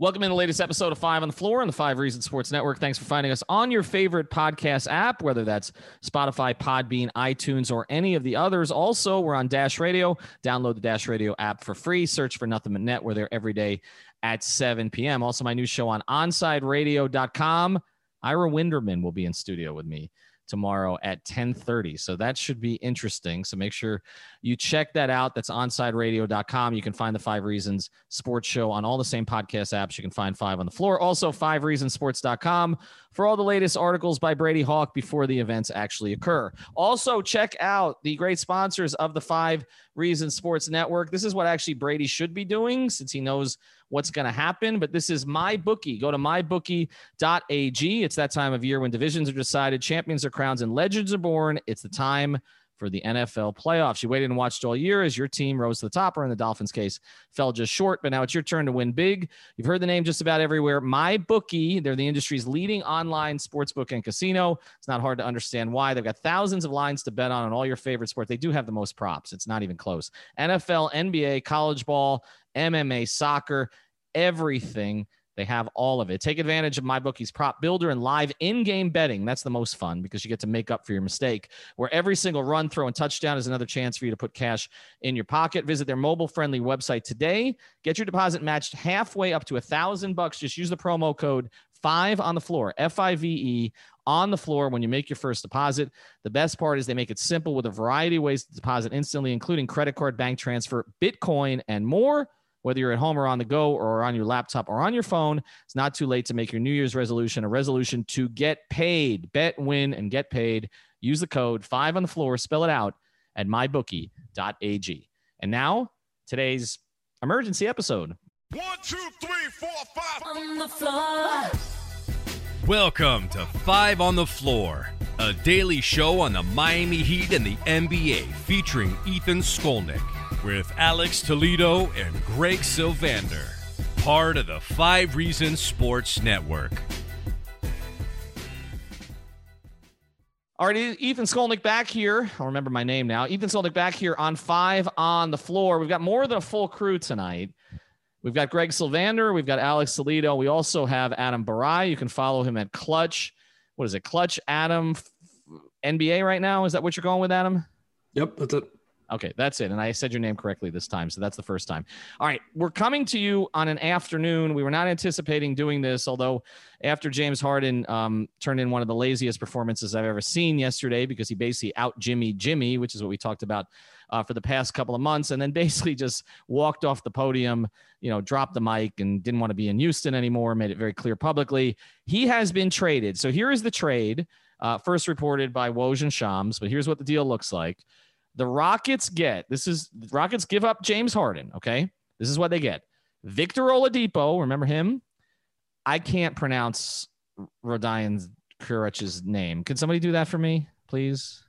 Welcome in the latest episode of Five on the Floor on the Five Reasons Sports Network. Thanks for finding us on your favorite podcast app, whether that's Spotify, Podbean, iTunes, or any of the others. Also, we're on Dash Radio. Download the Dash Radio app for free. Search for Nothing But Net. We're there every day at 7 p.m. Also, my new show on OnSideRadio.com. Ira Winderman will be in studio with me tomorrow at 10:30. So that should be interesting. So make sure you check that out. That's onsideradio.com. You can find the 5 Reasons Sports Show on all the same podcast apps. You can find 5 on the floor. Also 5reasonsports.com for all the latest articles by Brady Hawk before the events actually occur. Also check out the great sponsors of the 5 Reasons Sports Network. This is what actually Brady should be doing since he knows what's going to happen. But this is my bookie. Go to mybookie.ag. It's that time of year when divisions are decided, champions are crowned, and legends are born. It's the time for the NFL playoffs. You waited and watched all year as your team rose to the top, or in the Dolphins' case, fell just short. But now it's your turn to win big. You've heard the name just about everywhere. My bookie, they're the industry's leading online sportsbook and casino. It's not hard to understand why. They've got thousands of lines to bet on on all your favorite sports. They do have the most props. It's not even close. NFL, NBA, college ball, MMA, soccer, everything. They have all of it. Take advantage of MyBookie's prop builder and live in-game betting. That's the most fun because you get to make up for your mistake. Where every single run, throw, and touchdown is another chance for you to put cash in your pocket. Visit their mobile-friendly website today. Get your deposit matched halfway up to a thousand bucks. Just use the promo code five on the floor, F I V E, on the floor when you make your first deposit. The best part is they make it simple with a variety of ways to deposit instantly, including credit card, bank transfer, Bitcoin, and more. Whether you're at home or on the go or on your laptop or on your phone, it's not too late to make your New Year's resolution a resolution to get paid. Bet, win, and get paid. Use the code five on the floor, spell it out at mybookie.ag. And now, today's emergency episode. One, two, three, four, five. On the floor. Welcome to Five on the Floor, a daily show on the Miami Heat and the NBA featuring Ethan Skolnick with Alex Toledo and Greg Sylvander, part of the Five Reasons Sports Network. All right, Ethan Skolnick back here. I'll remember my name now. Ethan Skolnick back here on five on the floor. We've got more than a full crew tonight. We've got Greg Sylvander. We've got Alex Toledo. We also have Adam Borai. You can follow him at Clutch. What is it? Clutch Adam NBA right now? Is that what you're going with, Adam? Yep, that's it. Okay, that's it. And I said your name correctly this time. So that's the first time. All right. We're coming to you on an afternoon. We were not anticipating doing this, although after James Harden um, turned in one of the laziest performances I've ever seen yesterday because he basically out Jimmy Jimmy, which is what we talked about uh, for the past couple of months, and then basically just walked off the podium, you know, dropped the mic and didn't want to be in Houston anymore, made it very clear publicly. He has been traded. So here is the trade, uh, first reported by Woj and Shams, but here's what the deal looks like. The Rockets get this is Rockets give up James Harden. Okay, this is what they get: Victor Oladipo. Remember him? I can't pronounce Rodion Kuric's name. Can somebody do that for me, please?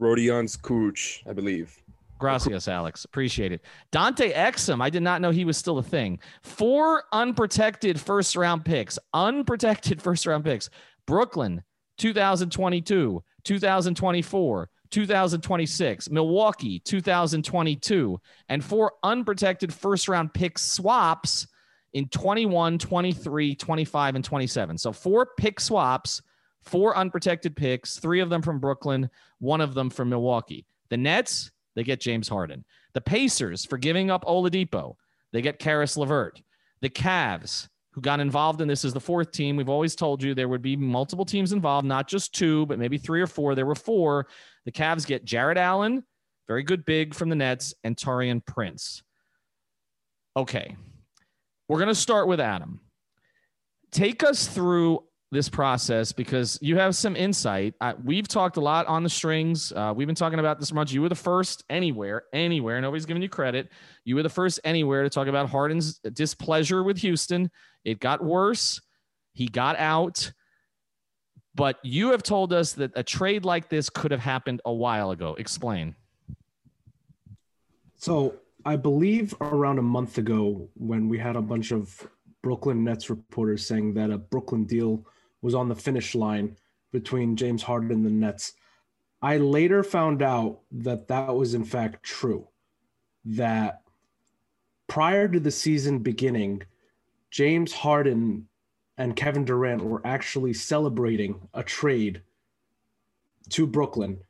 Rodion's Kuch, I believe. Gracias, Alex. Appreciate it. Dante Exum. I did not know he was still a thing. Four unprotected first round picks. Unprotected first round picks. Brooklyn, 2022, 2024, 2026, Milwaukee 2022, and four unprotected first round pick swaps in 21, 23, 25, and 27. So four pick swaps, four unprotected picks, three of them from Brooklyn, one of them from Milwaukee. The Nets, they get James Harden. The Pacers, for giving up Oladipo, they get Caris LeVert. The Cavs, who got involved in this is the fourth team. We've always told you there would be multiple teams involved, not just two, but maybe three or four. There were four. The Cavs get Jarrett Allen, very good big from the Nets, and Taurean Prince. Okay. We're going to start with Adam. Take us through this process because you have some insight. Uh, we've talked a lot on the strings. Uh, we've been talking about this much. You were the first anywhere, anywhere. Nobody's giving you credit. You were the first anywhere to talk about Harden's displeasure with Houston. It got worse. He got out. But you have told us that a trade like this could have happened a while ago. Explain. So I believe around a month ago, when we had a bunch of Brooklyn Nets reporters saying that a Brooklyn deal was on the finish line between James Harden and the Nets. I later found out that that was in fact true. That prior to the season beginning, James Harden and Kevin Durant were actually celebrating a trade to Brooklyn,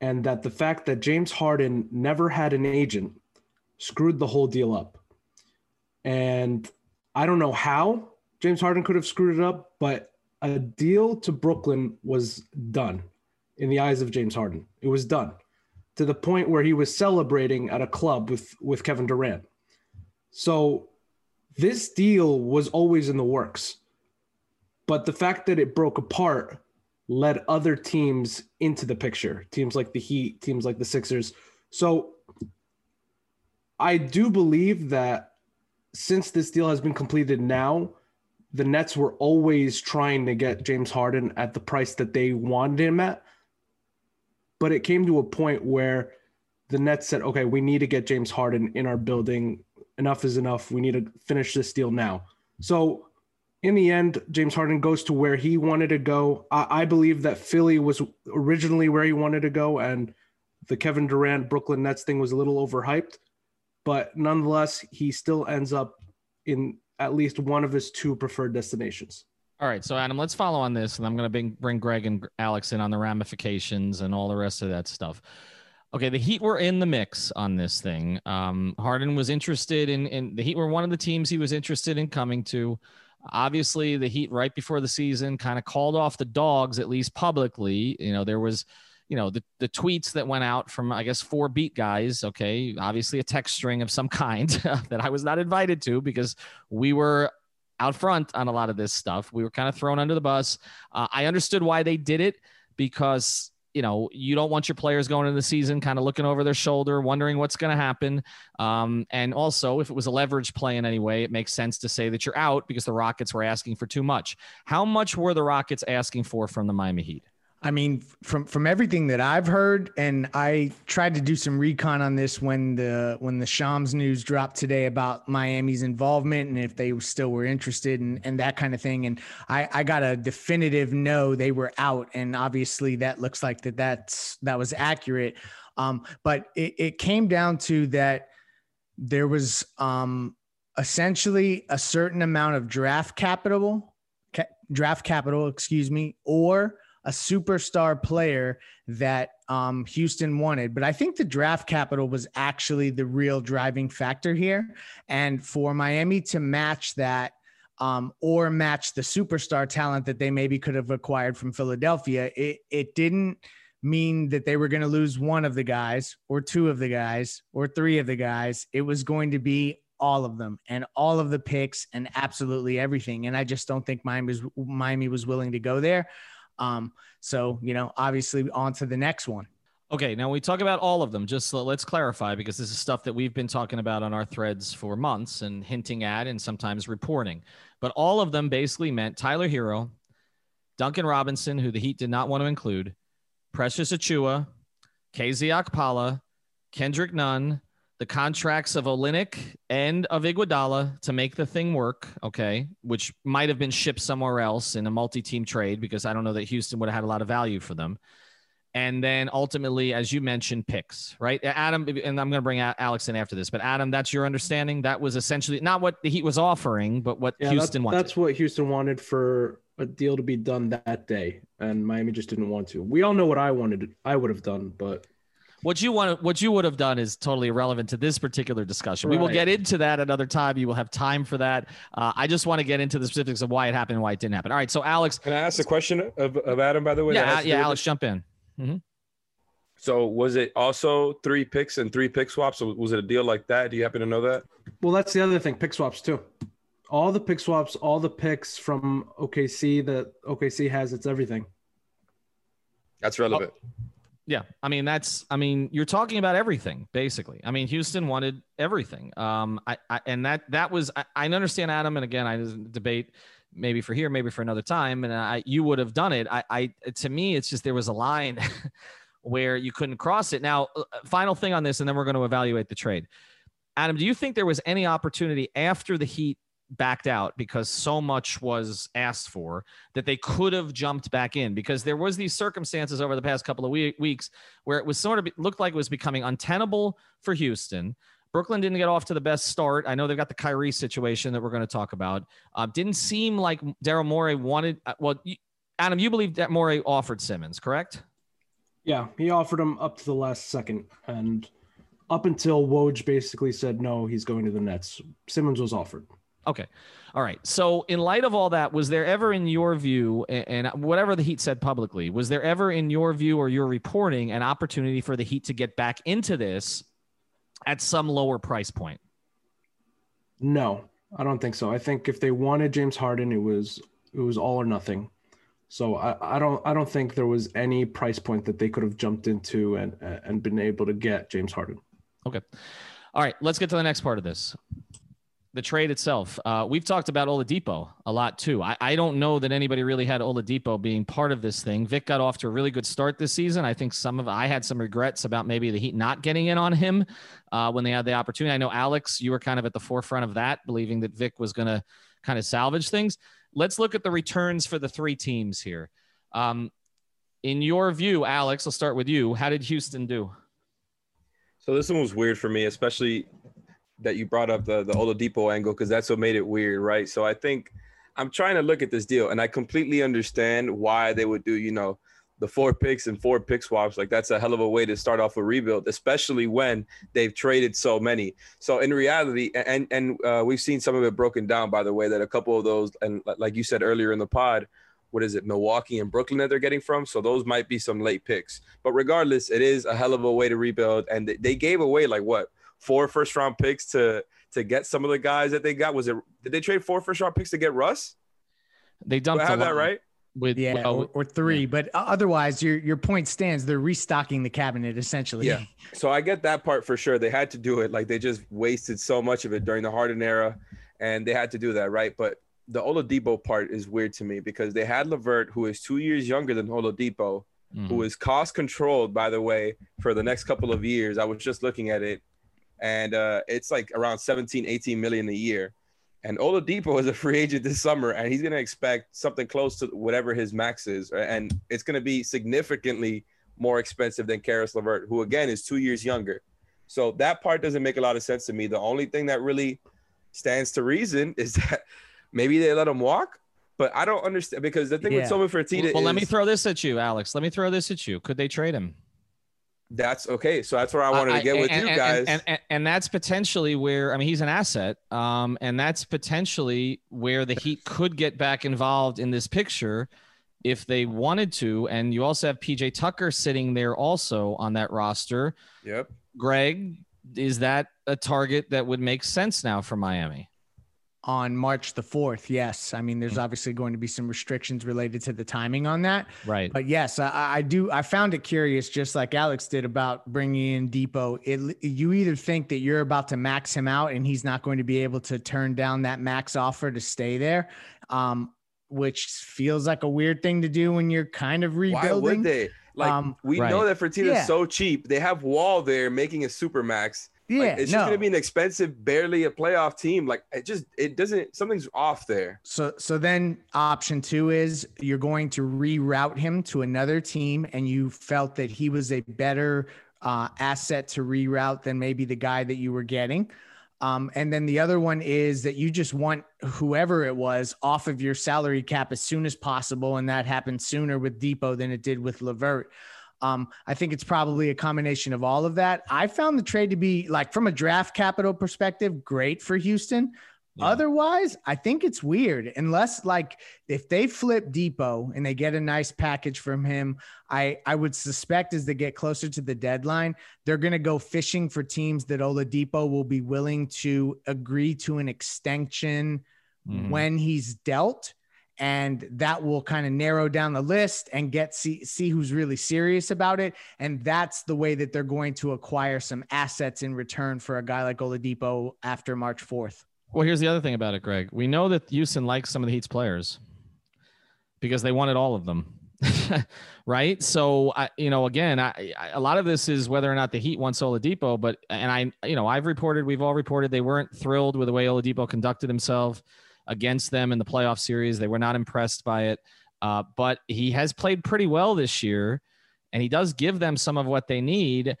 and that the fact that James Harden never had an agent screwed the whole deal up. And I don't know how James Harden could have screwed it up, but a deal to Brooklyn was done in the eyes of James Harden. It was done to the point where he was celebrating at a club with with Kevin Durant. So this deal was always in the works. But the fact that it broke apart led other teams into the picture. Teams like the Heat, teams like the Sixers. So I do believe that since this deal has been completed now, the Nets were always trying to get James Harden at the price that they wanted him at. But it came to a point where the Nets said, okay, we need to get James Harden in our building. Enough is enough. We need to finish this deal now. So, in the end, James Harden goes to where he wanted to go. I, I believe that Philly was originally where he wanted to go, and the Kevin Durant Brooklyn Nets thing was a little overhyped. But nonetheless, he still ends up in at least one of his two preferred destinations. All right, so Adam, let's follow on this, and I'm going to bring bring Greg and Alex in on the ramifications and all the rest of that stuff. Okay, the Heat were in the mix on this thing. Um, Harden was interested in, in the Heat were one of the teams he was interested in coming to. Obviously, the Heat right before the season kind of called off the dogs, at least publicly. You know, there was you know the, the tweets that went out from i guess four beat guys okay obviously a text string of some kind that i was not invited to because we were out front on a lot of this stuff. We were kind of thrown under the bus. Uh, i understood why they did it because you know you don't want your players going into the season kind of looking over their shoulder wondering what's going to happen. Um, and also if it was a leverage play in any way it makes sense to say that you're out because the rockets were asking for too much. How much were the rockets asking for from the miami heat I mean, from from everything that I've heard, and I tried to do some recon on this when the when the Shams news dropped today about Miami's involvement and if they still were interested and and that kind of thing. And I I got a definitive no, they were out, and obviously that looks like that that's that was accurate. Um, but it, it came down to that there was um essentially a certain amount of draft capital, ca- draft capital, excuse me, or a superstar player that um, Houston wanted. But I think the draft capital was actually the real driving factor here. And for Miami to match that um, or match the superstar talent that they maybe could have acquired from Philadelphia, it, it didn't mean that they were going to lose one of the guys or two of the guys or three of the guys. It was going to be all of them and all of the picks and absolutely everything. And I just don't think Miami was, Miami was willing to go there. Um, so, you know, obviously on to the next one. Okay, now we talk about all of them. Just let's clarify because this is stuff that we've been talking about on our threads for months and hinting at and sometimes reporting. But all of them basically meant Tyler Herro, Duncan Robinson, who the Heat did not want to include, Precious Achiuwa, KZ Okpala, Kendrick Nunn, the contracts of Olynyk and of Iguodala to make the thing work, okay, which might have been shipped somewhere else in a multi-team trade because I don't know that Houston would have had a lot of value for them. And then ultimately, as you mentioned, picks, right? Adam, and I'm going to bring Alex in after this, but Adam, that's your understanding. That was essentially not what the Heat was offering, but what yeah, Houston wanted. That's what Houston wanted for a deal to be done that day, and Miami just didn't want to. We all know what I wanted, I would have done, but what you want, what you would have done, is totally irrelevant to this particular discussion. Right. We will get into that another time. You will have time for that. Uh, I just want to get into the specifics of why it happened and why it didn't happen. All right, so Alex, can I ask a question of, of Adam? By the way, yeah, yeah, Alex, jump in. Mm-hmm. So was it also three picks and three pick swaps? was it a deal like that? Do you happen to know that? Well, that's the other thing. Pick swaps too. All the pick swaps, all the picks from OKC that OKC has, it's everything. That's relevant. Yeah, I mean that's I mean you're talking about everything basically. I mean Houston wanted everything. Um, I, I and that that was I, I understand Adam, and again I debate maybe for here, maybe for another time, and I you would have done it. I, I to me it's just there was a line where you couldn't cross it. Now, uh, final thing on this, and then we're going to evaluate the trade. Adam, do you think there was any opportunity after the Heat backed out because so much was asked for that they could have jumped back in because there was these circumstances over the past couple of weeks where it was sort of looked like it was becoming untenable for Houston. Brooklyn didn't get off to the best start. I know they've got the Kyrie situation that we're going to talk about. Uh, didn't seem like Daryl Morey wanted. Uh, well, you, Adam, you believe that Morey offered Simmons, correct? Yeah, he offered him up to the last second, and up until Woj basically said no, he's going to the Nets. Simmons was offered. Okay. All right. So, in light of all that, was there ever, in your view, and whatever the Heat said publicly, was there ever, in your view or your reporting, an opportunity for the Heat to get back into this at some lower price point? No, I don't think so. I think if they wanted James Harden, it was it was all or nothing. So I, I don't I don't think there was any price point that they could have jumped into and and been able to get James Harden. Okay. All right, let's get to the next part of this the trade itself. Uh, we've talked about Oladipo a lot too. I, I, don't know that anybody really had Oladipo being part of this thing. Vic got off to a really good start this season. I think some of I had some regrets about maybe the Heat not getting in on him uh, when they had the opportunity. I know Alex, you were kind of at the forefront of that, believing that Vic was going to kind of salvage things. Let's look at the returns for the three teams here. Um, in your view, Alex, I'll start with you. How did Houston do? So this one was weird for me, especially that you brought up the the Oladipo angle because that's what made it weird, right? So I think I'm trying to look at this deal, and I completely understand why they would do, you know, the four picks and four pick swaps. Like that's a hell of a way to start off a rebuild, especially when they've traded so many. So in reality, and and uh, we've seen some of it broken down, by the way, that a couple of those, and like you said earlier in the pod, what is it, Milwaukee and Brooklyn that they're getting from. So those might be some late picks. But regardless, it is a hell of a way to rebuild, and they gave away like what four first round picks to to get some of the guys that they got. Was it did they trade four first round picks to get Russ? They dumped. Do I have that right? With yeah, well, or, or, three, yeah. but otherwise, your your point stands. They're restocking the cabinet essentially. Yeah. So I get that part for sure. They had to do it. Like they just wasted so much of it during the Harden era, and they had to do that, right? But the Oladipo part is weird to me because they had LeVert, who is two years younger than Oladipo, mm-hmm. who is cost controlled, by the way, for the next couple of years. I was just looking at it and uh, it's like around 17, 18 million a year. And Oladipo is a free agent this summer, and he's going to expect something close to whatever his max is, and it's going to be significantly more expensive than Caris LeVert, who again is two years younger. So that part doesn't make a lot of sense to me. The only thing that really stands to reason is that maybe they let him walk, but I don't understand because the thing yeah. with Toma Fertitta. Well, well is, let me throw this at you, Alex. Let me throw this at you. Could they trade him? That's okay. So that's where I wanted to get with and, you guys. And, and, and, that's potentially where I mean he's an asset. Um, and that's potentially where the Heat could get back involved in this picture if they wanted to. And you also have PJ Tucker sitting there also on that roster. Yep. Greg, is that a target that would make sense now for Miami? On March the 4th. Yes. I mean, there's mm. obviously going to be some restrictions related to the timing on that. Right. But yes, I, I, do. I found it curious, just like Alex did about bringing in Dipo. It, you either think that you're about to max him out and he's not going to be able to turn down that max offer to stay there. Um, which feels like a weird thing to do when you're kind of rebuilding. Why would they? Like um, we right. know that Fertitta's yeah. so cheap. They have Wall there making a super max. Yeah, like, it's no. just gonna be an expensive, barely a playoff team. Like it just it doesn't something's off there. So so then option two is you're going to reroute him to another team, and you felt that he was a better uh, asset to reroute than maybe the guy that you were getting. Um, and then the other one is that you just want whoever it was off of your salary cap as soon as possible, and that happened sooner with Dipo than it did with LeVert. Um, I think it's probably a combination of all of that. I found the trade to be like from a draft capital perspective, great for Houston. Yeah. Otherwise, I think it's weird. Unless like if they flip Dipo and they get a nice package from him, I I would suspect as they get closer to the deadline, they're gonna go fishing for teams that Oladipo will be willing to agree to an extension Mhm. when he's dealt and that will kind of narrow down the list and get see see who's really serious about it and that's the way that they're going to acquire some assets in return for a guy like Oladipo after March 4th. Well, here's the other thing about it, Greg. We know that Houston likes some of the Heat's players because they wanted all of them. right. So, I, you know, again, I, I, a lot of this is whether or not the Heat wants Oladipo, but, and I, you know, I've reported, we've all reported they weren't thrilled with the way Oladipo conducted himself against them in the playoff series. They were not impressed by it. Uh, but he has played pretty well this year and he does give them some of what they need.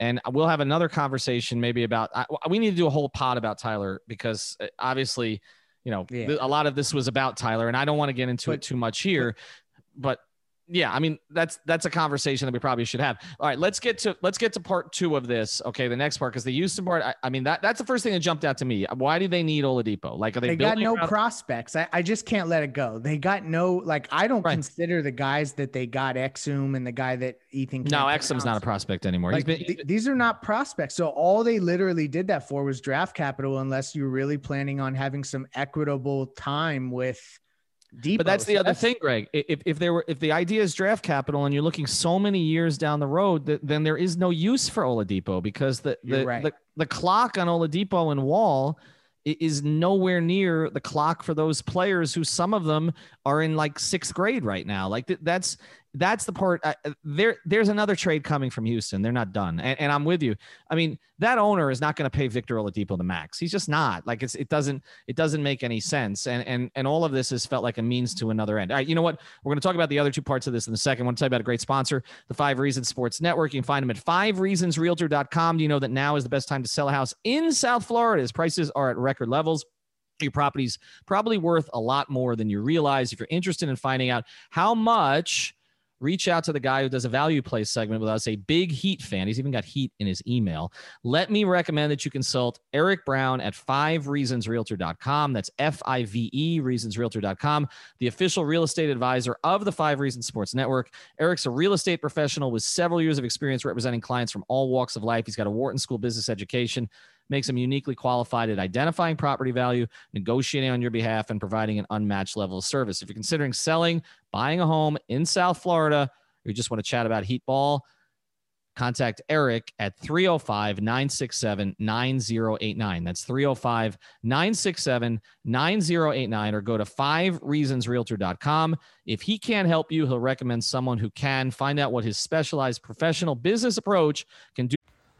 And we'll have another conversation maybe about, I, we need to do a whole pod about Tyler because uh, obviously, you know, Yeah. a lot of this was about Tyler and I don't want to get into it too much here, but yeah, I mean that's that's a conversation that we probably should have. All right, let's get to let's get to part two of this. Okay, the next part because the Houston part. I, I mean that that's the first thing that jumped out to me. Why do they need Oladipo? Like, are they, They, got no around- prospects. I, I just can't let it go. They got no like I don't Right. consider the guys that they got Exum and the guy that Ethan No, Exum's not a prospect anymore. Like, been, th- these are not prospects. So all they literally did that for was draft capital, unless you're really planning on having some equitable time with But that's the So other thing, Greg. If if there were if the idea is draft capital and you're looking so many years down the road, that then there is no use for Oladipo because the the, right. the the clock on Oladipo and Wall is nowhere near the clock for those players who some of them are in like sixth grade right now. Like th- that's that's the part. Uh, there there's another trade coming from Houston. They're not done, and, and I'm with you. I mean that owner is not going to pay Victor Oladipo the max. He's just not. Like it's it doesn't it doesn't make any sense. And and and all of this has felt like a means to another end. All right, you know what? We're going to talk about the other two parts of this in a second. I want to tell you about a great sponsor, the Five Reasons Sports Network. You can find them at fivereasonsrealtor.com. Do you know that now is the best time to sell a house in South Florida as prices are at record levels? Your property's probably worth a lot more than you realize. If you're interested in finding out how much, reach out to the guy who does a value play segment with us, a big Heat fan. He's even got Heat in his email. Let me recommend that you consult Eric Brown at fivereasonsrealtor.com. That's F I V E, reasonsrealtor.com, the official real estate advisor of the Five Reasons Sports Network. Eric's a real estate professional with several years of experience representing clients from all walks of life. He's got a Wharton School business education, makes him uniquely qualified at identifying property value, negotiating on your behalf, and providing an unmatched level of service. If you're considering selling, buying a home in South Florida, or you just want to chat about heat ball, contact Eric at 305 967 9089. That's 305 967 9089, or go to 5reasonsrealtor.com. If he can't help you, he'll recommend someone who can. Find out what his specialized professional business approach can do.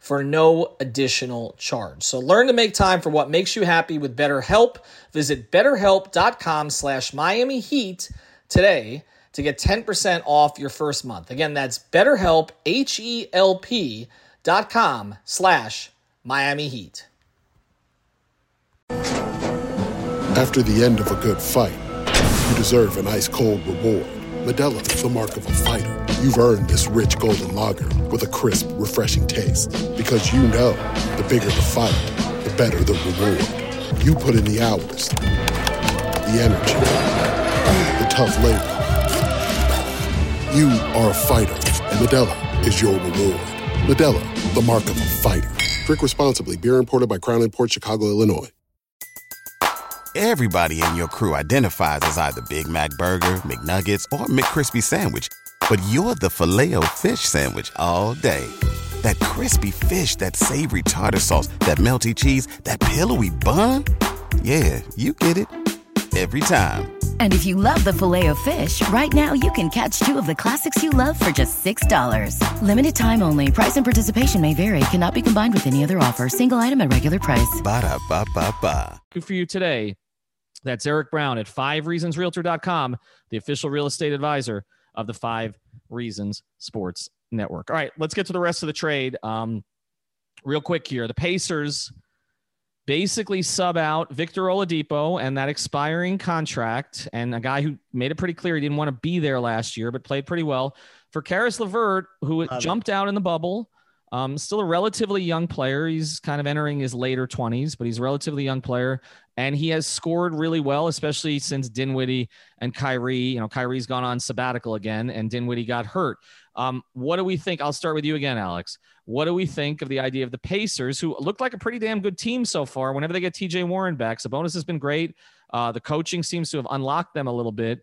for no additional charge. So learn to make time for what makes you happy with BetterHelp. Visit betterhelp.com slash Miami Heat today to get 10% off your first month. Again, that's betterhelp, H-E-L-P dot com slash Miami Heat. After the end of a good fight, you deserve an ice cold reward. Modelo is the mark of a fighter. You've earned this rich golden lager with a crisp, refreshing taste. Because you know the bigger the fight, the better the reward. You put in the hours, the energy, the tough labor. You are a fighter, and Modelo is your reward. Modelo, the mark of a fighter. Drink responsibly. Beer imported by Crown Port Chicago, Illinois. Everybody in your crew identifies as either Big Mac Burger, McNuggets, or McCrispy Sandwich. But you're the filet o fish Sandwich all day. That crispy fish, that savory tartar sauce, that melty cheese, that pillowy bun. Yeah, you get it. Every time. And if you love the filet of fish, right now you can catch two of the classics you love for just $6. Limited time only. Price and participation may vary. Cannot be combined with any other offer. Single item at regular price. Ba da ba ba ba. Good for you today. That's Eric Brown at 5reasonsrealtor.com, the official real estate advisor of the Five Reasons Sports Network. All right, let's get to the rest of the trade. Um, real quick here. The Pacers basically sub out Victor Oladipo and that expiring contract, and a guy who made it pretty clear he didn't want to be there last year, but played pretty well for Caris LeVert, who Love it. jumped out in the bubble. Um, still a relatively young player. He's kind of entering his later 20s, but he's a relatively young player. And he has scored really well, especially since Dinwiddie and Kyrie. You know, Kyrie's gone on sabbatical again, and Dinwiddie got hurt. Um, what do we think? I'll start with you again, Alex. What do we think of the idea of the Pacers, who look like a pretty damn good team so far? Whenever they get TJ Warren back, Sabonis has been great. Uh, the coaching seems to have unlocked them a little bit.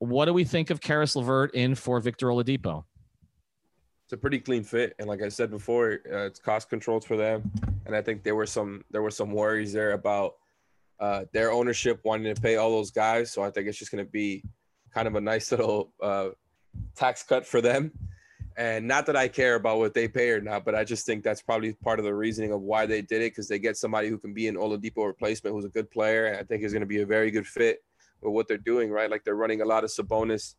What do we think of Caris LeVert in for Victor Oladipo? it's a pretty clean fit and like i said before uh, it's cost controlled for them and i think there were some there were some worries there about uh, their ownership wanting to pay all those guys so i think it's just going to be kind of a nice little uh, tax cut for them and not that i care about what they pay or not but i just think that's probably part of the reasoning of why they did it because they get somebody who can be an oladipo replacement who's a good player and i think is going to be a very good fit with what they're doing right like they're running a lot of sabonis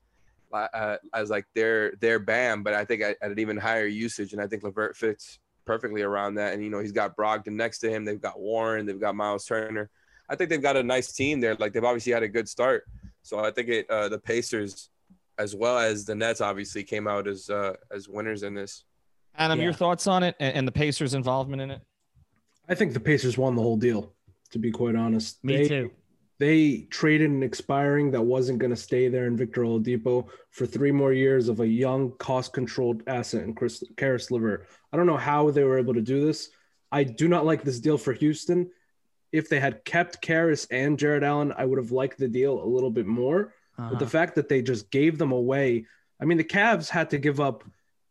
uh, as like their their bam, but I think at, an even higher usage, and I think LeVert fits perfectly around that. And you know, he's got Brogdon next to him. They've got Warren. They've got Miles Turner. I think they've got a nice team there. Like they've obviously had a good start. So I think it uh, the Pacers, as well as the Nets, obviously came out as uh, as winners in this. Adam, Yeah. your thoughts on it and, and the Pacers' involvement in it? I think the Pacers won the whole deal, to be quite honest. Me They- too. They traded an expiring that wasn't going to stay there in Victor Oladipo for three more years of a young, cost-controlled asset in Chris Caris LeVert. I don't know how they were able to do this. I do not like this deal for Houston. If they had kept Caris and Jarrett Allen, I would have liked the deal a little bit more. But the Uh-huh. fact that they just gave them away, I mean, the Cavs had to give up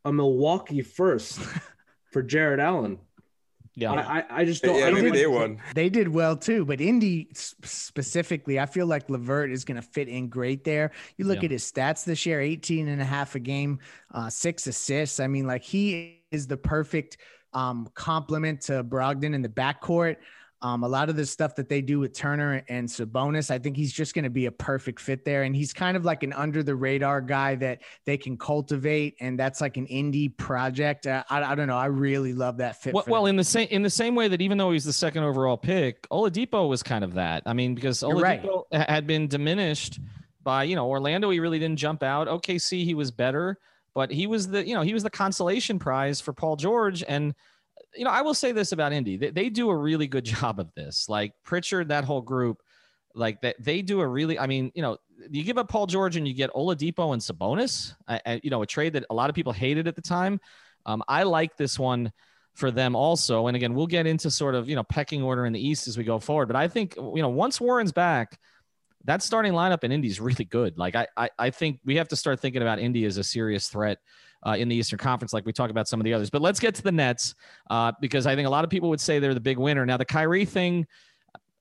a Milwaukee first for Jared Allen. Yeah. I, I, I just don't. Yeah, I don't maybe like they won. They did well too, but Indy specifically, I feel like LeVert is going to fit in great there. You look Yeah. at his stats this year 18 and a half a game, uh, six assists. I mean, like he is the perfect um, complement to Brogdon in the backcourt. Um, a lot of the stuff that they do with Turner and Sabonis, I think he's just going to be a perfect fit there. And he's kind of like an under the radar guy that they can cultivate. And that's like an indie project. Uh, I, I don't know. I really love that fit. Well, well, in the same in the same way that even though he's the second overall pick, Oladipo was kind of that. I mean, because You're right. Oladipo had been diminished by you know Orlando. He really didn't jump out. OKC, he was better, but he was the you know he was the consolation prize for Paul George. And you know, I will say this about Indy: they, they do a really good job of this. Like Pritchard, that whole group, like that they do a really. I mean, you know, you give up Paul George and you get Oladipo and Sabonis. I, I, you know, a trade that a lot of people hated at the time. Um, I like this one for them also. And again, we'll get into sort of, you know, pecking order in the East as we go forward. But I think, you know, once Warren's back, that starting lineup in Indy is really good. Like I, I, I think we have to start thinking about Indy as a serious threat uh, in the Eastern Conference, like we talk about some of the others. But let's get to the Nets uh, because I think a lot of people would say they're the big winner. Now the Kyrie thing,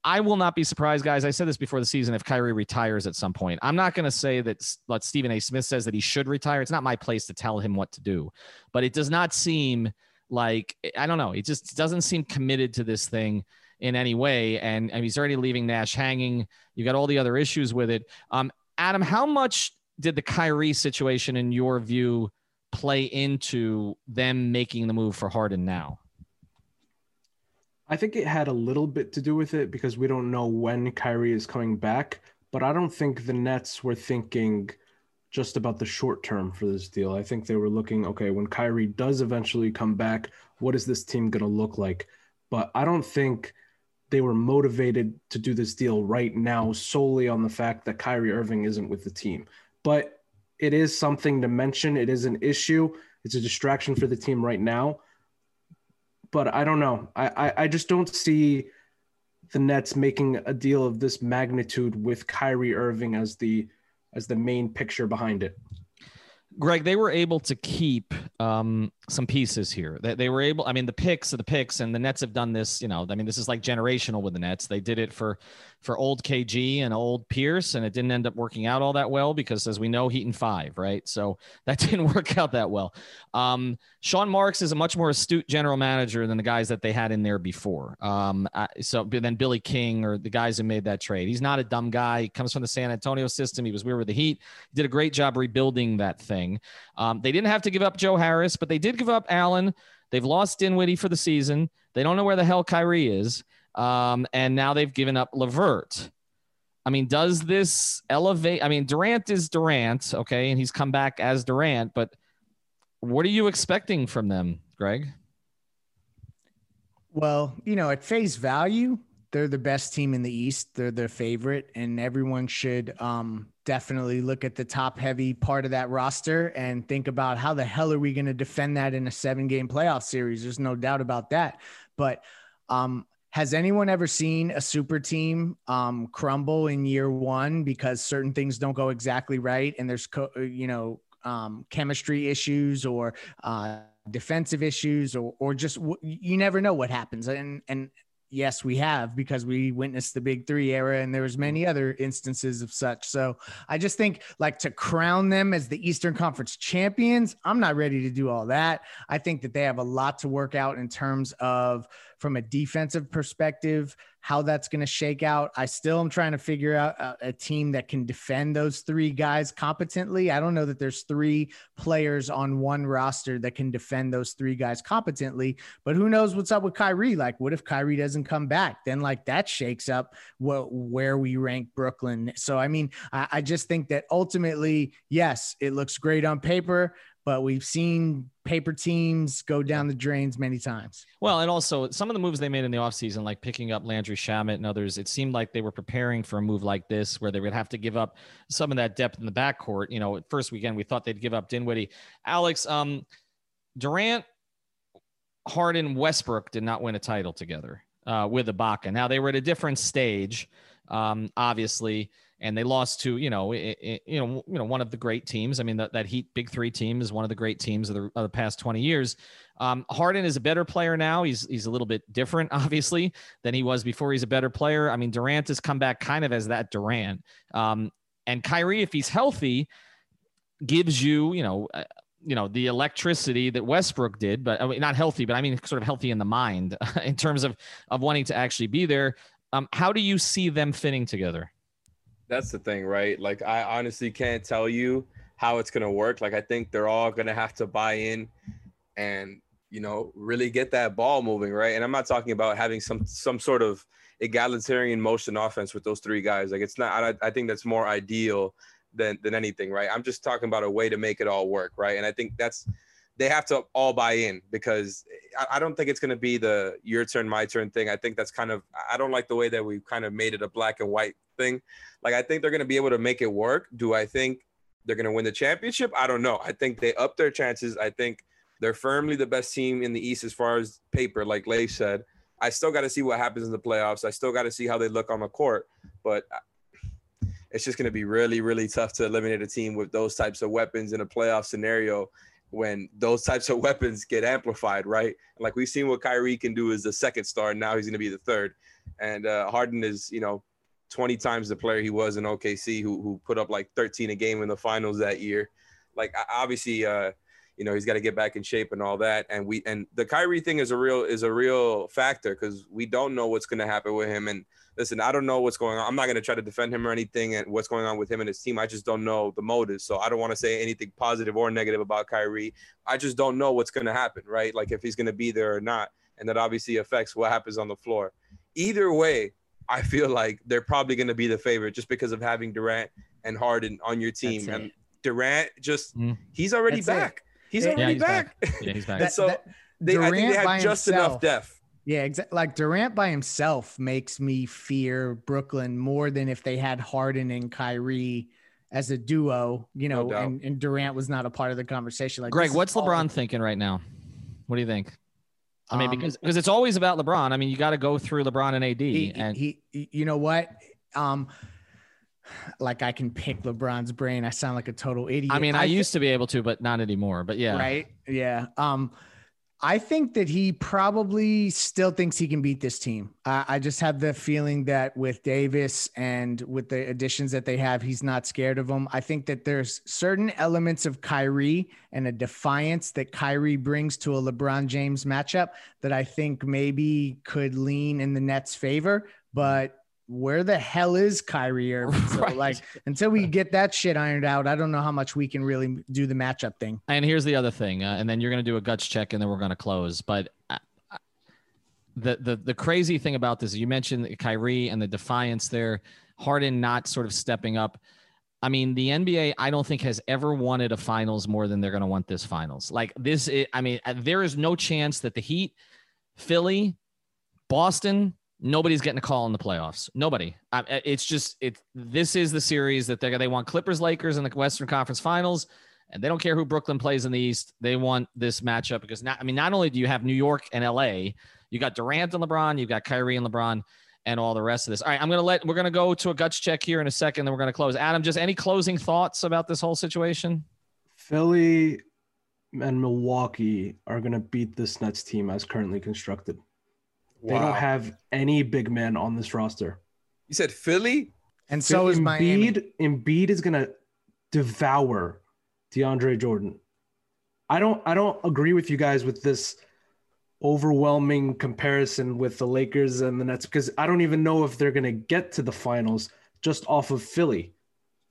I will not be surprised, guys. I said this before the season. If Kyrie retires at some point, I'm not going to say that what Stephen A. Smith says that he should retire. It's not my place to tell him what to do, but it does not seem like I don't know. It just doesn't seem committed to this thing in any way, and, and he's already leaving Nash hanging. You got all the other issues with it. Um, Adam, how much did the Kyrie situation, in your view, play into them making the move for Harden now? I think it had a little bit to do with it because we don't know when Kyrie is coming back, but I don't think the Nets were thinking just about the short term for this deal. I think they were looking, okay, when Kyrie does eventually come back, what is this team going to look like? But I don't think they were motivated to do this deal right now solely on the fact that Kyrie Irving isn't with the team. But it is something to mention. It is an issue. It's a distraction for the team right now but I don't know. I, I, I just don't see the Nets making a deal of this magnitude with Kyrie Irving as the as the main picture behind it. Greg, they were able to keep um, some pieces here. They, they were able, I mean, the picks of the picks, and the Nets have done this, you know, I mean, this is like generational with the Nets. They did it for for old KG and old Pierce, and it didn't end up working out all that well because, as we know, Heat and five, right? So that didn't work out that well. Um, Sean Marks is a much more astute general manager than the guys that they had in there before. Um, so then Billy King or the guys who made that trade. He's not a dumb guy. He comes from the San Antonio system. He was weird with the Heat. He did a great job rebuilding that thing. Um, they didn't have to give up Joe Harris, but they did give up Allen. They've lost Dinwiddie for the season. They don't know where the hell Kyrie is. Um, and now they've given up LeVert. I mean, does this elevate? I mean, Durant is Durant, okay, and he's come back as Durant, but what are you expecting from them, Greg? Well, you know, at face value, they're the best team in the East. They're their favorite, and everyone should um, definitely look at the top heavy part of that roster and think about how the hell are we going to defend that in a seven game playoff series? There's no doubt about that. But um, has anyone ever seen a super team um, crumble in year one because certain things don't go exactly right and there's co- you know um, chemistry issues or uh, defensive issues or or just w- you never know what happens and and yes we have because we witnessed the big three era and there was mm-hmm. many other instances of such. So i just think like to crown them as the eastern conference champions i'm not ready to do all that. I think that they have a lot to work out in terms of from a defensive perspective, how that's going to shake out. I still am trying to figure out a, a, team that can defend those three guys competently. I don't know that there's three players on one roster that can defend those three guys competently, but who knows what's up with Kyrie? Like, what if Kyrie doesn't come back? Then, like, that shakes up what, where we rank Brooklyn. So, I mean, I, I just think that ultimately, yes, it looks great on paper but we've seen paper teams go down the drains many times. Well, and also some of the moves they made in the offseason, like picking up Landry Shamet and others, it seemed like they were preparing for a move like this where they would have to give up some of that depth in the backcourt. You know, at first weekend we thought they'd give up Dinwiddie. Alex, um, Durant, Harden, Westbrook did not win a title together uh, with Ibaka. Now they were at a different stage, um, obviously and they lost to you know it, it, you know you know one of the great teams. I mean that that Heat Big Three team is one of the great teams of the, of the past twenty years. Um, Harden is a better player now. He's he's a little bit different, obviously, than he was before. He's a better player. I mean Durant has come back kind of as that Durant, um, and Kyrie, if he's healthy, gives you you know. Uh, you know the electricity that Westbrook did, but I mean, not healthy, but I mean sort of healthy in the mind in terms of of wanting to actually be there. Um, how do you see them fitting together? That's the thing, right? Like I honestly can't tell you how it's gonna work. Like I think they're all gonna have to buy in and you know really get that ball moving, right? And I'm not talking about having some some sort of egalitarian motion offense with those three guys. Like it's not. I, I think that's more ideal than than anything, right? I'm just talking about a way to make it all work, right? And I think that's they have to all buy in because I, I don't think it's going to be the your turn, my turn thing. I think that's kind of I don't like the way that we've kind of made it a black and white thing. Like I think they're going to be able to make it work. Do I think they're going to win the championship? I don't know. I think they up their chances. I think they're firmly the best team in the East as far as paper, like Leif said. I still got to see what happens in the playoffs. I still got to see how they look on the court, but it's just going to be really, really tough to eliminate a team with those types of weapons in a playoff scenario when those types of weapons get amplified, right? Like we've seen what Kyrie can do as the second star, and now he's going to be the third. And uh, Harden is, you know, 20 times the player he was in OKC, who who put up like 13 a game in the finals that year. Like obviously, uh, you know, he's got to get back in shape and all that. And we and the Kyrie thing is a real is a real factor because we don't know what's going to happen with him and listen, I don't know what's going on. I'm not going to try to defend him or anything and what's going on with him and his team. I just don't know the motives. So I don't want to say anything positive or negative about Kyrie. I just don't know what's going to happen, right? Like if he's going to be there or not. And that obviously affects what happens on the floor. Either way, I feel like they're probably going to be the favorite just because of having Durant and Harden on your team. And Durant just, mm. he's already That's back. It. He's already yeah, he's back. back. Yeah, he's back. and so that, they, I think they have just himself. enough depth yeah, exactly. Like Durant by himself makes me fear Brooklyn more than if they had Harden and Kyrie as a duo, you know, no and, and, Durant was not a part of the conversation. Like, Greg, what's LeBron thinking right now? What do you think? I mean, um, because because it's always about LeBron. I mean, you got to go through LeBron and AD. He, and he, you know what? Um, like I can pick LeBron's brain. I sound like a total idiot. I mean, I, thi- used to be able to, but not anymore. But yeah, Right. Yeah. Um, I think that he probably still thinks he can beat this team. I, just have the feeling that with Davis and with the additions that they have, he's not scared of them. I think that there's certain elements of Kyrie and a defiance that Kyrie brings to a LeBron James matchup that I think maybe could lean in the Nets' favor. But where the hell is Kyrie Irving? So, Right. like until we get that shit ironed out, I don't know how much we can really do the matchup thing. And here's the other thing, uh, and then you're going to do a guts check, and then we're going to close. But uh, uh, the the the crazy thing about this, you mentioned Kyrie and the defiance there, Harden not sort of stepping up. I mean, the NBA, I don't think has ever wanted a finals more than they're going to want this finals. Like this, i I mean, uh, there is no chance that the Heat, Philly, Boston, nobody's getting a call in the playoffs. Nobody. It's just it. This is the series that they they want Clippers, Lakers in the Western Conference Finals, and they don't care who Brooklyn plays in the East. They want this matchup because not. I mean, not only do you have New York and LA, you got Durant and LeBron, you've got Kyrie and LeBron. And all the rest of this. All right, I'm gonna let we're gonna go to a guts check here in a second, then we're gonna close. Adam, just any closing thoughts about this whole situation? Philly and Milwaukee are to beat this Nets team as currently constructed. They don't have any big men on this roster. You said Philly? And so is Miami. Embiid, Embiid is going to devour DeAndre Jordan. I don't I don't agree with you guys with this overwhelming comparison with the Lakers and the Nets because I don't even know if they're going to get to the finals just off of Philly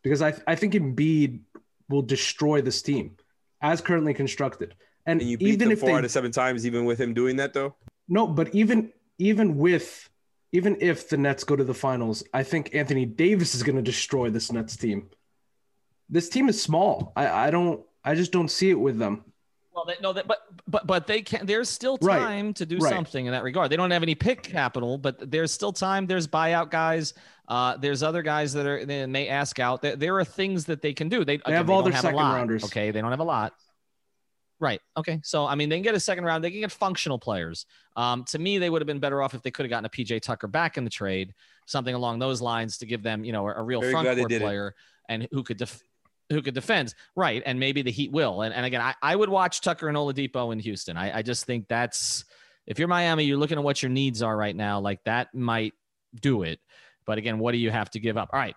because I I think Embiid will destroy this team as currently constructed. And, And you beat even them if four they out of seven times, even with him doing that, though. no, but even even with even if the Nets go to the finals, I think Anthony Davis is going to destroy this Nets team. This team is small. I I don't I just don't see it with them. Well, they, no, that, but but but they can. There's still Right. time to do Right. something in that regard. They don't have any pick capital, but there's still time. There's buyout guys. Uh, there's other guys that are they may ask out. There, there are things that they can do. They, again, have all their second lot, rounders. Okay, they don't have a lot. Right. Okay. So I mean, they can get a second round. They can get functional players. Um, to me, they would have been better off if they could have gotten a PJ Tucker back in the trade, something along those lines to give them, you know, a, a real Very front court did it. player and who could def- who could defend. Right. And maybe the Heat will. And, and again, I, I would watch Tucker and Oladipo in Houston. I, I just think that's if you're Miami, you're looking at what your needs are right now. Like that might do it. But again, what do you have to give up? All right.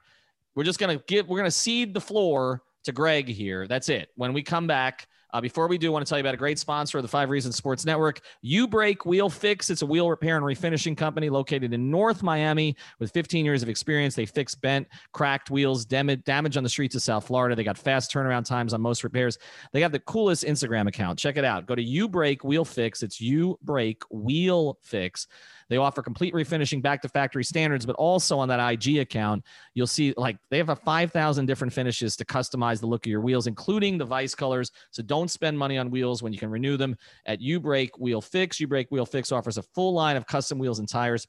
We're just gonna give we're gonna cede the floor to Greg here. That's it. When we come back, uh, before we do, I want to tell you about a great sponsor of the Five Reasons Sports Network. U Break Wheel Fix. It's a wheel repair and refinishing company located in North Miami with 15 years of experience. They fix bent, cracked wheels, dam- damage on the streets of South Florida. They got fast turnaround times on most repairs. They have the coolest Instagram account. Check it out. Go to U Break Wheel Fix. It's U Break Wheel Fix. They offer complete refinishing back to factory standards, but also on that IG account, you'll see like they have a 5,000 different finishes to customize the look of your wheels, including the vice colors. So don't spend money on wheels when you can renew them at U Break Wheel Fix. U Break Wheel Fix offers a full line of custom wheels and tires.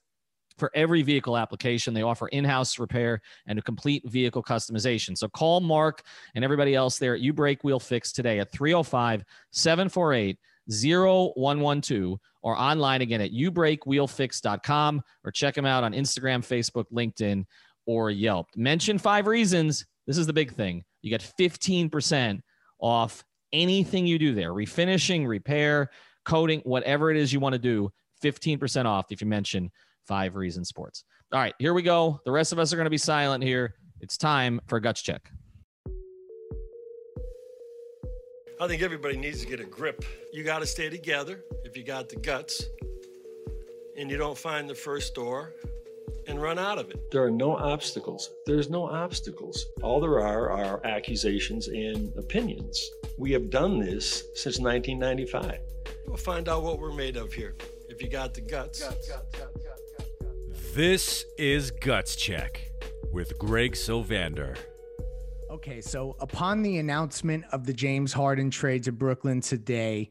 For every vehicle application, they offer in house repair and a complete vehicle customization. So call Mark and everybody else there at U Break Wheel Fix today at 305 748 0112 or online again at ubreakwheelfix.com or check them out on Instagram, Facebook, LinkedIn, or Yelp. Mention five reasons. This is the big thing. You get 15% off anything you do there refinishing, repair, coating, whatever it is you want to do. 15% off if you mention five reasons sports. All right, here we go. The rest of us are going to be silent here. It's time for a guts check. I think everybody needs to get a grip. You got to stay together if you got the guts and you don't find the first door and run out of it. There are no obstacles. There's no obstacles. All there are are accusations and opinions. We have done this since 1995. We'll find out what we're made of here if you got the guts. This is Guts Check with Greg Sylvander. Okay, so upon the announcement of the James Harden trade to Brooklyn today,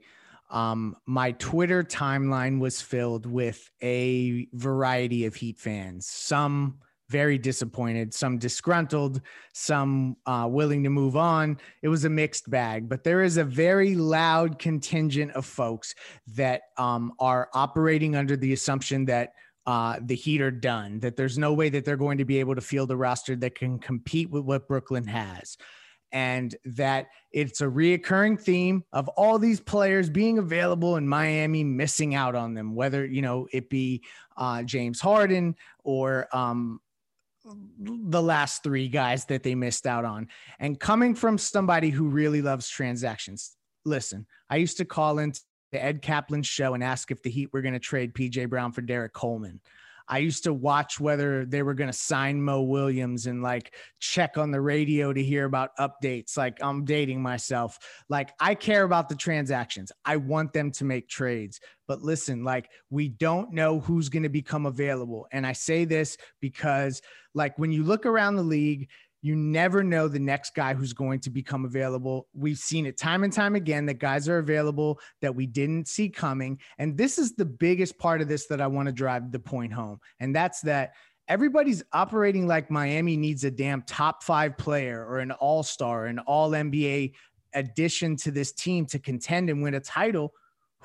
um, my Twitter timeline was filled with a variety of Heat fans. Some very disappointed, some disgruntled, some uh, willing to move on. It was a mixed bag, but there is a very loud contingent of folks that um, are operating under the assumption that uh, the Heat are done, that there's no way that they're going to be able to field a roster that can compete with what Brooklyn has. And that it's a reoccurring theme of all these players being available in Miami, missing out on them, whether, you know, it be uh, James Harden or um, the last three guys that they missed out on. And coming from somebody who really loves transactions, listen, I used to call into Ed Kaplan's show and ask if the Heat were going to trade PJ Brown for Derrick Coleman. I used to watch whether they were going to sign Mo Williams and like check on the radio to hear about updates. Like I'm dating myself. Like I care about the transactions. I want them to make trades. But listen, like we don't know who's going to become available. And I say this because like when you look around the league, you never know the next guy who's going to become available. We've seen it time and time again that guys are available that we didn't see coming. And this is the biggest part of this that I want to drive the point home. And that's that everybody's operating like Miami needs a damn top five player or an all star, an all NBA addition to this team to contend and win a title.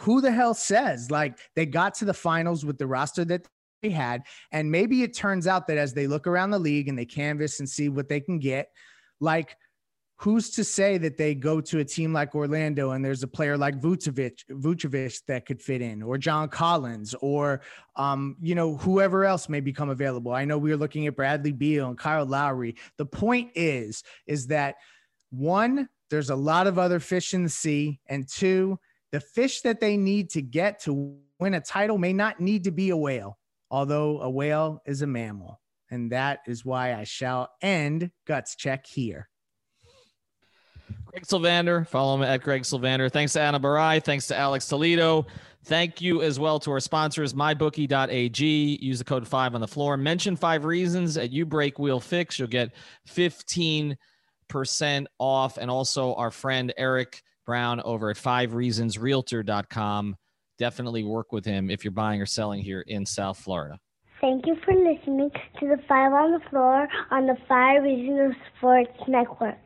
Who the hell says like they got to the finals with the roster that had. And maybe it turns out that as they look around the league and they canvas and see what they can get, like who's to say that they go to a team like Orlando and there's a player like Vucevic, Vucevic that could fit in, or John Collins, or um, you know whoever else may become available. I know we are looking at Bradley Beal and Kyle Lowry. The point is, is that one, there's a lot of other fish in the sea, and two, the fish that they need to get to win a title may not need to be a whale although a whale is a mammal. And that is why I shall end Guts Check here. Greg Sylvander, follow me at Greg Sylvander. Thanks to Adam Borai. Thanks to Alex Toledo. Thank you as well to our sponsors, mybookie.ag. Use the code five on the floor. Mention five reasons at U Break Wheel Fix. You'll get 15% off. And also our friend Eric Brown over at five reasonsrealtor.com definitely work with him if you're buying or selling here in South Florida. Thank you for listening to the Five on the Floor on the Five Reasons Sports Network.